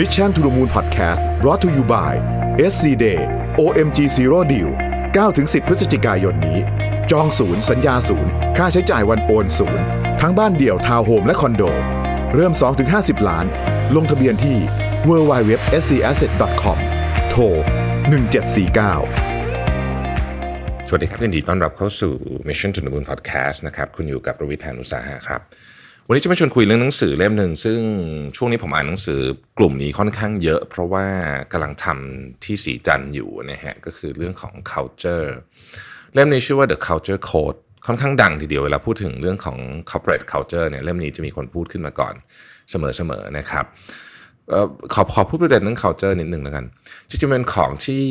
Mission to the Moon Podcast brought to you by SC Day OMG Zero Deal 9-10 พฤศจิกายนนี้ จองศูนย์ สัญญาศูนย์ ค่าใช้จ่ายวันโอนศูนย์ ทั้งบ้านเดี่ยวทาวน์โฮมและคอนโด เริ่ม 2-50 ล้าน ลงทะเบียนที่ www.scasset.com โทร 1749สวัสดีครับยินดีต้อนรับเข้าสู่ Mission to the Moon Podcast นะครับ คุณอยู่กับรวิทยานุสาหะครับ วันนี้จะมาชวนคุยเรื่องหนังสือเล่มหนึ่งซึ่งช่วงนี้ผมอ่านหนังสือกลุ่มนี้ค่อนข้างเยอะ เพราะว่ากำลังทำที่สีจันอยู่นะฮะก็คือเรื่องของ culture เล่มนี้ชื่อว่า The Culture Code ค่อนข้างดังทีเดียวเวลาพูดถึงเรื่องของ corporate culture เนี่ยเล่มนี้จะมีคนพูดขึ้นมาก่อนเสมอๆนะครับออขอขอพูดประเด็นเรื่อง culture นิดหนึ่งแล้วกันจริงๆเป็นของที่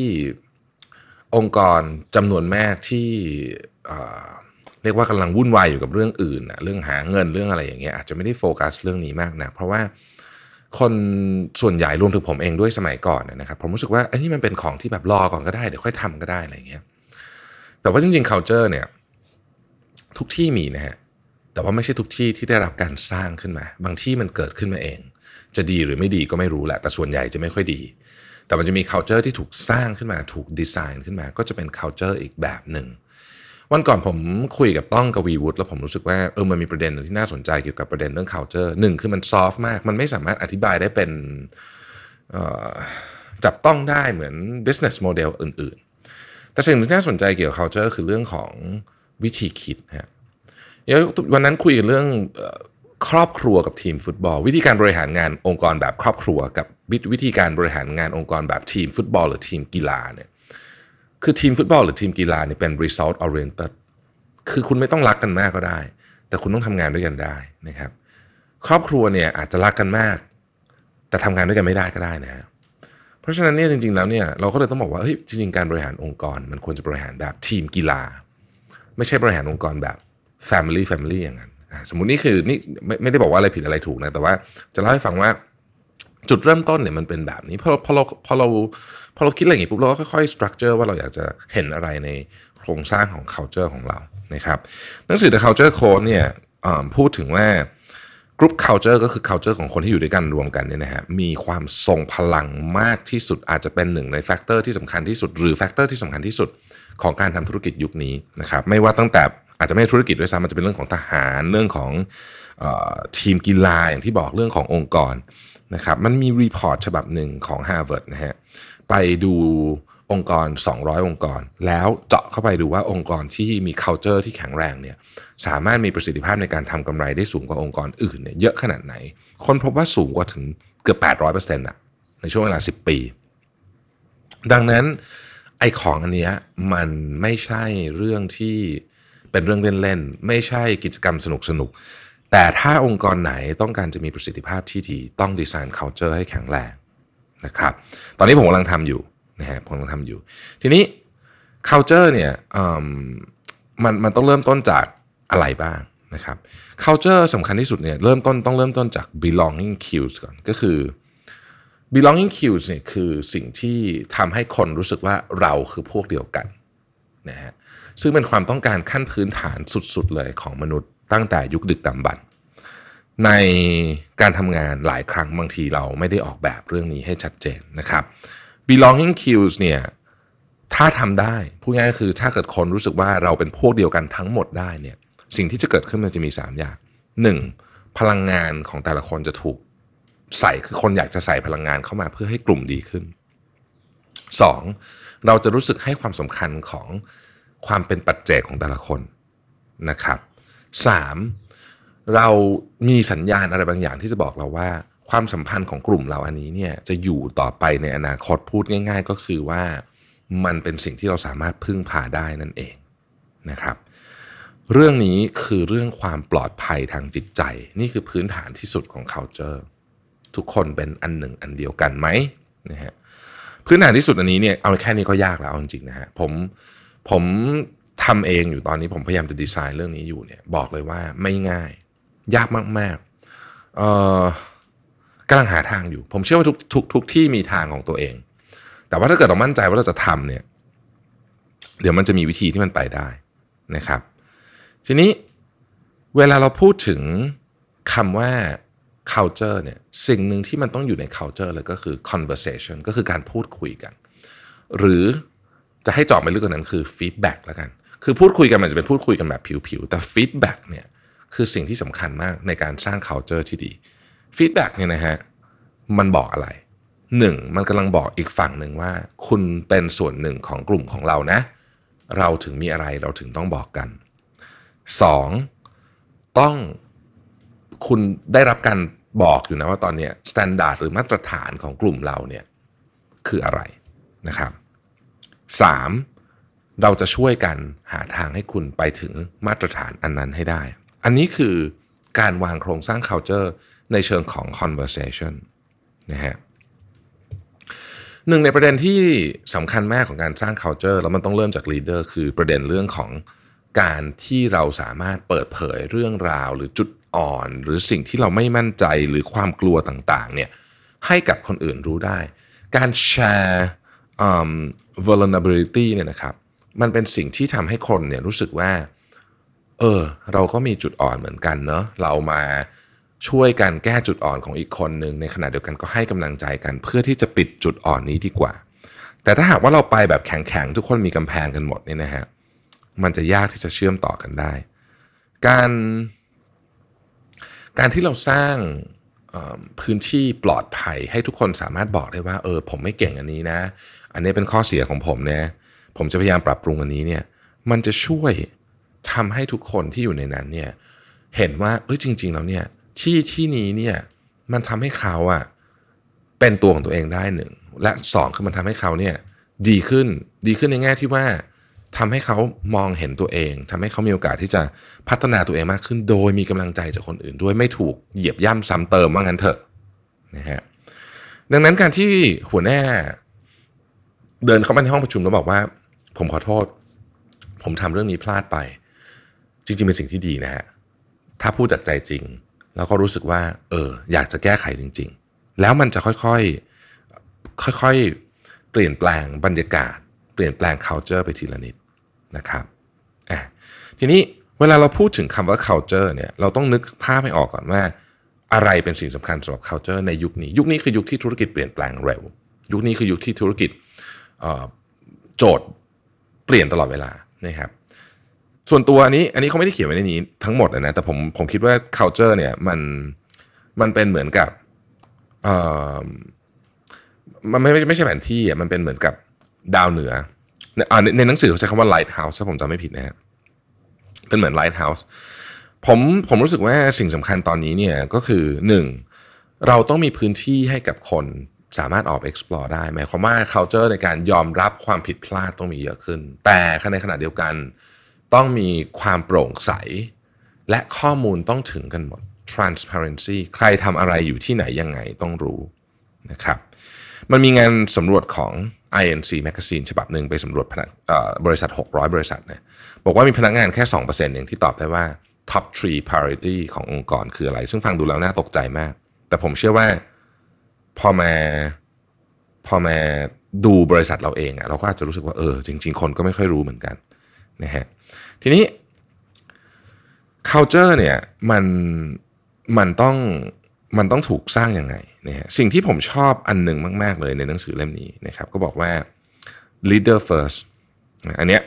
องค์กรจำนวนมากที่ เรียกว่ากำลังวุ่นวายอยู่กับเรื่องอื่นนะเรื่องหาเงินเรื่องอะไรอย่างเงี้ยอาจจะไม่ได้โฟกัสเรื่องนี้มากนะเพราะว่าคนส่วนใหญ่รวมถึงผมเองด้วยสมัยก่อนนะนะครับผมรู้สึกว่าไอ้นี่มันเป็นของที่แบบรอก่อนก็ได้เดี๋ยวค่อยทำก็ได้อะไรอย่างเงี้ยแต่ว่าจริงๆ culture เนี่ยทุกที่มีนะฮะแต่ว่าไม่ใช่ทุกที่ที่ได้รับการสร้างขึ้นมา บางที่มันเกิดขึ้นมาเอง จะดีหรือไม่ดีก็ไม่รู้แหละ แต่ส่วนใหญ่จะไม่ค่อยดี แต่มันจะมี culture ที่ถูกสร้างขึ้นมาถูกดีไซน์ขึ้นมา ก็จะเป็น culture อีกแบบหนึ่ง วันก่อนผมคุยกับต้องกวีวุฒิแล้วผมรู้สึกว่าเออมันมีประเด็นหนึ่งที่น่าสนใจเกี่ยวกับประเด็นเรื่อง culture หนึ่งคือมันซอฟต์มาก มันไม่สามารถอธิบายได้เป็นจับต้องได้เหมือน business model อื่น ๆ แต่สิ่งที่น่าสนใจเกี่ยวกับ culture คือเรื่องของวิธีคิดฮะววันนั้นคุยกันเรื่องครอบครัวกับทีมฟุตบอล วิธีการบริหารงานองค์กรแบบครอบครัว กับวิธีการบริหารงานองค์กรแบบทีมฟุตบอล หรือทีมกีฬาเนี่ย คือทีมฟุตบอลหรือทีมกีฬาเนี่ยเป็น result oriented คือคุณไม่ต้องรักกันมากก็ได้ แต่คุณต้องทำงานด้วยกันได้นะครับ ครอบครัวเนี่ยอาจจะรักกันมาก แต่ทำงานด้วยกันไม่ได้ก็ได้นะเพราะฉะนั้นเนี่ยจริงๆแล้วเนี่ยเราก็เลยต้องบอกว่าเฮ้ยจริงๆการบริหารองค์กร มันควรจะบริหารแบบทีมกีฬา ไม่ใช่บริหารองค์กรแบบ Family Family อย่างนั้นสมมุตินี่คือนี่ไม่ไม่ได้บอกว่าอะไรผิดอะไรถูกนะแต่ว่าจะเล่าให้ฟังว่า จุดเริ่มต้นเนี่ยมันเป็นแบบนี้พอพอเราพอเราพอเราคิดอะไรอย่างงี้ปุ๊บเราก็ค่อยๆ structure ว่าเราอยากจะเห็นอะไรในโครงสร้างของ culture ของเรานะครับหนังสือ The Culture Code เนี่ยพูดถึงว่ากรุ๊ป culture ก็คือ culture ของคนที่อยู่ด้วยกันรวมกันเนี่ยนะฮะมีความทรงพลังมากที่สุดอาจจะเป็นหนึ่งใน factor ที่สำคัญที่สุด หรือ factor ที่สำคัญที่สุดของการทำธุรกิจยุคนี้นะครับไม่ว่าตั้งแต่อาจจะไม่ธุรกิจด้วยซ้ำมันจะเป็นเรื่องของทหารเรื่องของออทีมกีฬาอย่างที่บอกเรื่องขององค์กร นะครับมันมี report ฉบับหนึ่งของ Harvard นะฮะไปดูองค์กร 200 องค์กร แล้วเจาะเข้าไปดูว่าองค์กรที่มี culture ที่แข็งแรงเนี่ยสามารถมีประสิทธิภาพในการทำกำไรได้สูงกว่าองค์กรอื่นเนี่ยเยอะขนาดไหน ค้นพบว่าสูงกว่าถึงเกือบ 800%อะในช่วงเวลา 10 ปี ดังนั้นไอ้ของอันเนี้ยมันไม่ใช่เรื่องที่เป็นเรื่องเล่นๆ ไม่ใช่กิจกรรมสนุกๆ แต่ถ้าองค์กรไหนต้องการจะมีประสิทธิภาพที่ดีต้องดีไซน์ culture ให้แข็งแรงนะครับ ตอนนี้ผมกำลังทำอยู่นะฮะผมกำลังทำอยู่ ทีนี้ culture เนี่ยมมันมันต้องเริ่มต้นจากอะไรบ้างนะครับ culture สำคัญที่สุดเนี่ยเริ่มต้นต้องเริ่มต้นจาก belonging cues ก่อนก็คือ belonging cues เนี่ยคือสิ่งที่ทำให้คนรู้สึกว่าเราคือพวกเดียวกันนะฮะซึ่งเป็นความต้องการขั้นพื้นฐานสุดๆเลยของมนุษย์ ตั้งแต่ยุคดึกดำบรรพ์ในการทำงานหลายครั้งบางทีเราไม่ได้ออกแบบเรื่องนี้ให้ชัดเจนนะครับ belonging cues เนี่ยถ้าทำได้พูดง่ายๆคือถ้าเกิดคนรู้สึกว่าเราเป็นพวกเดียวกันทั้งหมดได้เนี่ยสิ่งที่จะเกิดขึ้นมันจะมี 3 อย่าง 1. พลังงานของแต่ละคนจะถูกใส่คือคนอยากจะใส่พลังงานเข้ามาเพื่อให้กลุ่มดีขึ้น 2. เราจะรู้สึกให้ความสำคัญของความเป็นปัจเจกของแต่ละคนนะครับ 3. เรามีสัญญาณอะไรบางอย่างที่จะบอกเราว่า ความสัมพันธ์ของกลุ่มเราอันนี้เนี่ยจะอยู่ต่อไปในอนาคตพูดง่าย ๆ ก็คือว่ามันเป็นสิ่งที่เราสามารถพึ่งพาได้นั่นเองนะครับ เรื่องนี้คือเรื่องความปลอดภัยทางจิตใจ นี่คือพื้นฐานที่สุดของ culture ทุกคนเป็นอันหนึ่งอันเดียวกันไหมนะฮะพื้นฐานที่สุดอันนี้เนี่ยเอาแค่นี้ก็ยากแล้วจริงๆนะฮะผมผม ทำเองอยู่ตอนนี้ผมพยายามจะดีไซน์เรื่องนี้อยู่เนี่ยบอกเลยว่าไม่ง่าย ยากมากๆเอ่อกำลังหาทางอยู่ ผมเชื่อว่าทุกทุกทุกที่มีทางของตัวเอง แต่ว่าถ้าเกิดเรามั่นใจว่าเราจะทำเนี่ย เดี๋ยวมันจะมีวิธีที่มันไปได้นะครับ ทีนี้เวลาเราพูดถึงคำว่า culture เนี่ยสิ่งหนึ่งที่มันต้องอยู่ใน culture เลยก็คือ conversation ก็คือการพูดคุยกัน หรือจะให้เจาะไปลึกกว่านั้นคือ feedback แล้วกัน คือพูดคุยกันมันจะเป็นพูดคุยกันแบบผิวๆ แต่ feedback เนี่ยคือสิ่งที่สำคัญมากในการสร้าง culture ที่ดี feedback เนี่ยนะฮะมันบอกอะไรหนึ่งมันกำลังบอกอีกฝั่งหนึ่งว่า คุณเป็นส่วนหนึ่งของกลุ่มของเรานะ เราถึงมีอะไรเราถึงต้องบอกกันสองต้องคุณได้รับการบอกอยู่นะว่าตอนนี้ standard หรือมาตรฐานของกลุ่มเราเนี่ยคืออะไรนะครับสาม เราจะช่วยกันหาทางให้คุณไปถึงมาตรฐานอันนั้นให้ได้ อันนี้คือการวางโครงสร้าง culture ในเชิงของ conversation นะฮะหนึ่งในประเด็นที่สำคัญมากของการสร้าง culture แล้วมันต้องเริ่มจาก leader คือประเด็นเรื่องของการที่เราสามารถเปิดเผยเรื่องราวหรือจุดอ่อน หรือสิ่งที่เราไม่มั่นใจหรือความกลัวต่างๆเนี่ยให้กับคนอื่นรู้ได้ การแชร์ vulnerability เนี่ยนะครับ มันเป็นสิ่งที่ทำให้คนเนี่ยรู้สึกว่า เออ เราก็มีจุดอ่อนเหมือนกันเนาะเรามาช่วยกันแก้จุดอ่อนของอีกคนหนึ่งในขณะเดียวกันก็ให้กำลังใจกัน เพื่อที่จะปิดจุดอ่อนนี้ดีกว่า แต่ถ้าหากว่าเราไปแบบแข็งๆทุกคนมีกำแพงกันหมดเนี่ยนะฮะมันจะยากที่จะเชื่อมต่อกันได้ การ การที่เราสร้างพื้นที่ปลอดภัยให้ทุกคนสามารถบอกได้ว่า เออ ผมไม่เก่งอันนี้นะ อันนี้เป็นข้อเสียของผมเนะ ผมจะพยายามปรับปรุงอันนี้เนี่ยมันจะช่วยทำให้ทุกคนที่อยู่ในนั้นเนี่ยเห็นว่าเอ้ยจริง ๆ แล้วเนี่ยที่ที่นี้เนี่ยมันทำให้เขาอะเป็นตัวของตัวเองได้หนึ่งและสองคือมันทำให้เขาเนี่ยดีขึ้นดีขึ้นในแง่ที่ว่าทำให้เขามองเห็นตัวเองทำให้เขามีโอกาสที่จะพัฒนาตัวเองมากขึ้น โดยมีกำลังใจจากคนอื่นด้วยไม่ถูกเหยียบย่ำซ้ำเติมว่างั้นเถอะนะฮะดังนั้นการที่หัวหน้าเดินเข้ามาในห้องประชุมแล้วบอกว่า ผมขอโทษ ผมทำเรื่องนี้พลาดไป จริงๆ เป็นสิ่งที่ดีนะฮะ ถ้าพูดจากใจจริง แล้วก็รู้สึกว่า เออ อยากจะแก้ไขจริง ๆ แล้วมันจะค่อยๆ ค่อยๆ เปลี่ยนแปลงบรรยากาศ เปลี่ยนแปลง culture ไปทีละนิดนะครับอะทีนี้เวลาเราพูดถึงคำว่า culture เนี่ย เราต้องนึกภาพให้ออกก่อนว่า อะไรเป็นสิ่งสำคัญสำหรับ culture ในยุคนี้ ยุคนี้คือยุคที่ธุรกิจเปลี่ยนแปลงเร็ว ยุคนี้คือยุคที่ธุรกิจโจทย์ เปลี่ยนตลอดเวลานะครับส่วนตัวอันนี้อันนี้เขาไม่ได้เขียนไว้ในนี้ทั้งหมดนะแต่ผมผมคิดว่า culture เนี่ยมันมันเป็นเหมือนกับมันไม่ไม่ใช่แผนที่อะมันเป็นเหมือนกับดาวเหนือในในหนังสือเขาใช้คำว่า lighthouse ถ้าผมจำไม่ผิดนะฮะเป็นเหมือน lighthouse ผมผมรู้สึกว่าสิ่งสำคัญตอนนี้เนี่ยก็คือหนึ่งเราต้องมีพื้นที่ให้กับคน สามารถออก explore ได้หมายความว่า culture ในการยอมรับความผิดพลาดต้องมีเยอะขึ้น แต่ในขณะเดียวกัน ต้องมีความโปร่งใส และข้อมูลต้องถึงกันหมด transparency ใครทำอะไรอยู่ที่ไหนยังไงต้องรู้นะครับ มันมีงานสำรวจของ INC Magazine ฉบับหนึ่งไปสำรวจบริษัท 600 บริษัทเนี่ยบอกว่ามีพนักงานแค่ 2%เองที่ตอบได้ว่า top 3 priority ขององค์กรคืออะไร ซึ่งฟังดูแล้วน่าตกใจมาก แต่ผมเชื่อว่า พอมาพอมาดูบริษัทเราเองอะเราก็อาจจะรู้สึกว่าเออจริง ๆ คนก็ไม่ค่อยรู้เหมือนกันนะฮะทีนี้ culture เนี่ยมันมันต้องมันต้องถูกสร้างยังไงนะฮะสิ่งที่ผมชอบอันหนึ่งมาก ๆ เลยในหนังสือเล่มนี้นะครับ ก็บอกว่า leader first อันเนี้ย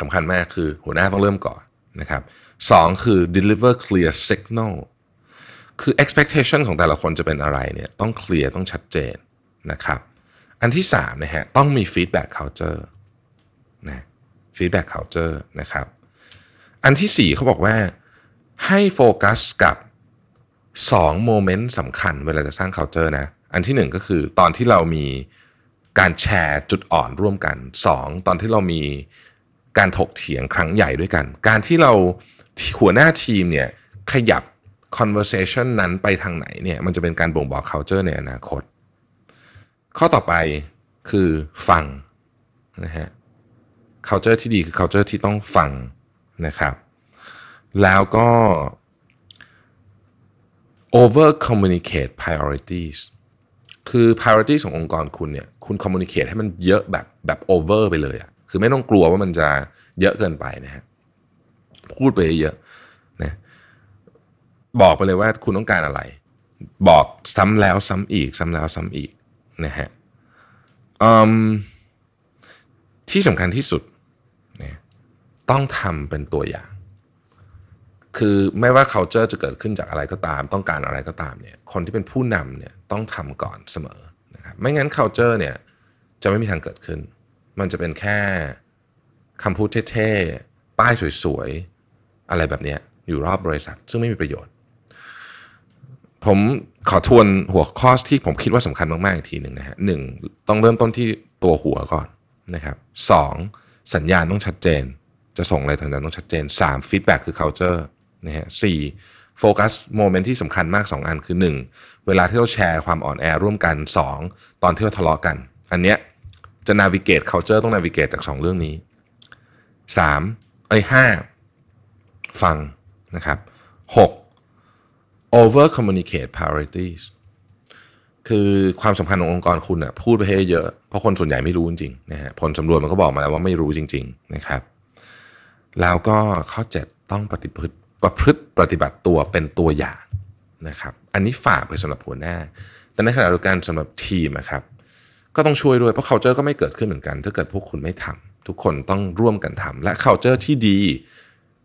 สำคัญมากคือหัวหน้าต้องเริ่มก่อนนะครับสองคือ deliver clear signal คือ expectation ของแต่ละคนจะเป็นอะไรเนี่ยต้องเคลียร์ต้องชัดเจนนะครับ อันที่สามนะฮะต้องมี feedback culture นะ feedback culture นะครับ อันที่สี่เขาบอกว่าให้โฟกัสกับ2โมเมนต์สำคัญเวลาจะสร้าง culture นะ อันที่ 1 ก็คือตอนที่เรามีการแชร์จุดอ่อนร่วมกัน 2 ตอนที่เรามีการถกเถียงครั้งใหญ่ด้วยกัน การที่เราหัวหน้าทีมเนี่ยขยับ conversation นั้นไปทางไหนเนี่ยมันจะเป็นการบ่งบอก culture ในอนาคต ข้อต่อไปคือฟังนะฮะ culture ที่ดีคือ culture ที่ต้องฟังนะครับ แล้วก็ over communicate priorities คือ priorities ขององค์กรคุณเนี่ยคุณ communicate ให้มันเยอะแบบแบบ over ไปเลยอะคือไม่ต้องกลัวว่ามันจะเยอะเกินไปนะฮะพูดไปเยอะนะ บอกไปเลยว่าคุณต้องการอะไร บอกซ้ำแล้วซ้ำอีก ซ้ำแล้วซ้ำอีกนะฮะที่สำคัญที่สุดเนี่ยต้องทำเป็นตัวอย่าง คือไม่ว่า culture จะเกิดขึ้นจากอะไรก็ตาม ต้องการอะไรก็ตามเนี่ยคนที่เป็นผู้นำเนี่ยต้องทำก่อนเสมอนะครับไม่งั้น culture เนี่ยจะไม่มีทางเกิดขึ้น มันจะเป็นแค่คำพูดเท่ๆ ป้ายสวยๆ อะไรแบบเนี้ยอยู่รอบบริษัท ซึ่งไม่มีประโยชน์ ผมขอทวนหัวข้อที่ผมคิดว่าสำคัญมาก ๆ อีกทีหนึ่งนะฮะหนึ่งต้องเริ่มต้นที่ตัวหัวก่อนนะครับสองสัญญาณต้องชัดเจน จะส่งอะไรทางนั้นต้องชัดเจนสาม feedback คือ culture นะฮะสี่โฟกัส moment ที่สำคัญมาก 2 อันคือ 1 เวลาที่เราแชร์ความอ่อนแอร่วมกัน 2 ตอนที่เราทะเลาะกัน อันเนี้ยจะ navigate culture ต้อง navigate จาก 2 เรื่องนี้ 3. เอ้ยห้าฟังนะครับ 6. Over communicate priorities คือความสำคัญขององค์กรคุณน่ะพูดไปให้เยอะ เพราะคนส่วนใหญ่ไม่รู้จริงๆนะฮะผลสำรวจมันก็บอกมาแล้วว่าไม่รู้จริง ๆ นะครับ แล้วก็ข้อ 7 ต้องปฏิพฤติประพฤติปฏิบัติตัวเป็นตัวอย่างนะครับ อันนี้ฝากไปสำหรับหัวหน้า แต่ในขณะเดียวกันสำหรับทีมนะครับก็ต้องช่วยด้วยเพราะ culture ก็ไม่เกิดขึ้นเหมือนกัน ถ้าเกิดพวกคุณไม่ทำทุกคนต้องร่วมกันทำและ culture ที่ดี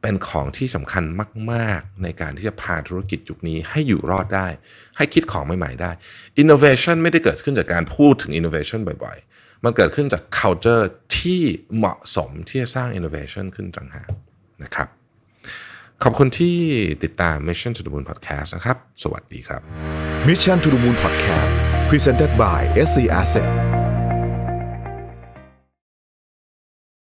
เป็นของที่สำคัญมาก ๆ ในการที่จะพาธุรกิจยุคนี้ให้อยู่รอดได้ ให้คิดของใหม่ ๆ ได้ innovation ไม่ได้เกิดขึ้นจากการพูดถึง innovation บ่อยๆ มันเกิดขึ้นจาก culture ที่เหมาะสมที่จะสร้าง innovation ขึ้นต่างหากนะครับขอบคุณที่ติดตาม Mission to the Moon Podcast นะครับ สวัสดีครับ Mission to the Moon Podcast Presented by SC Asset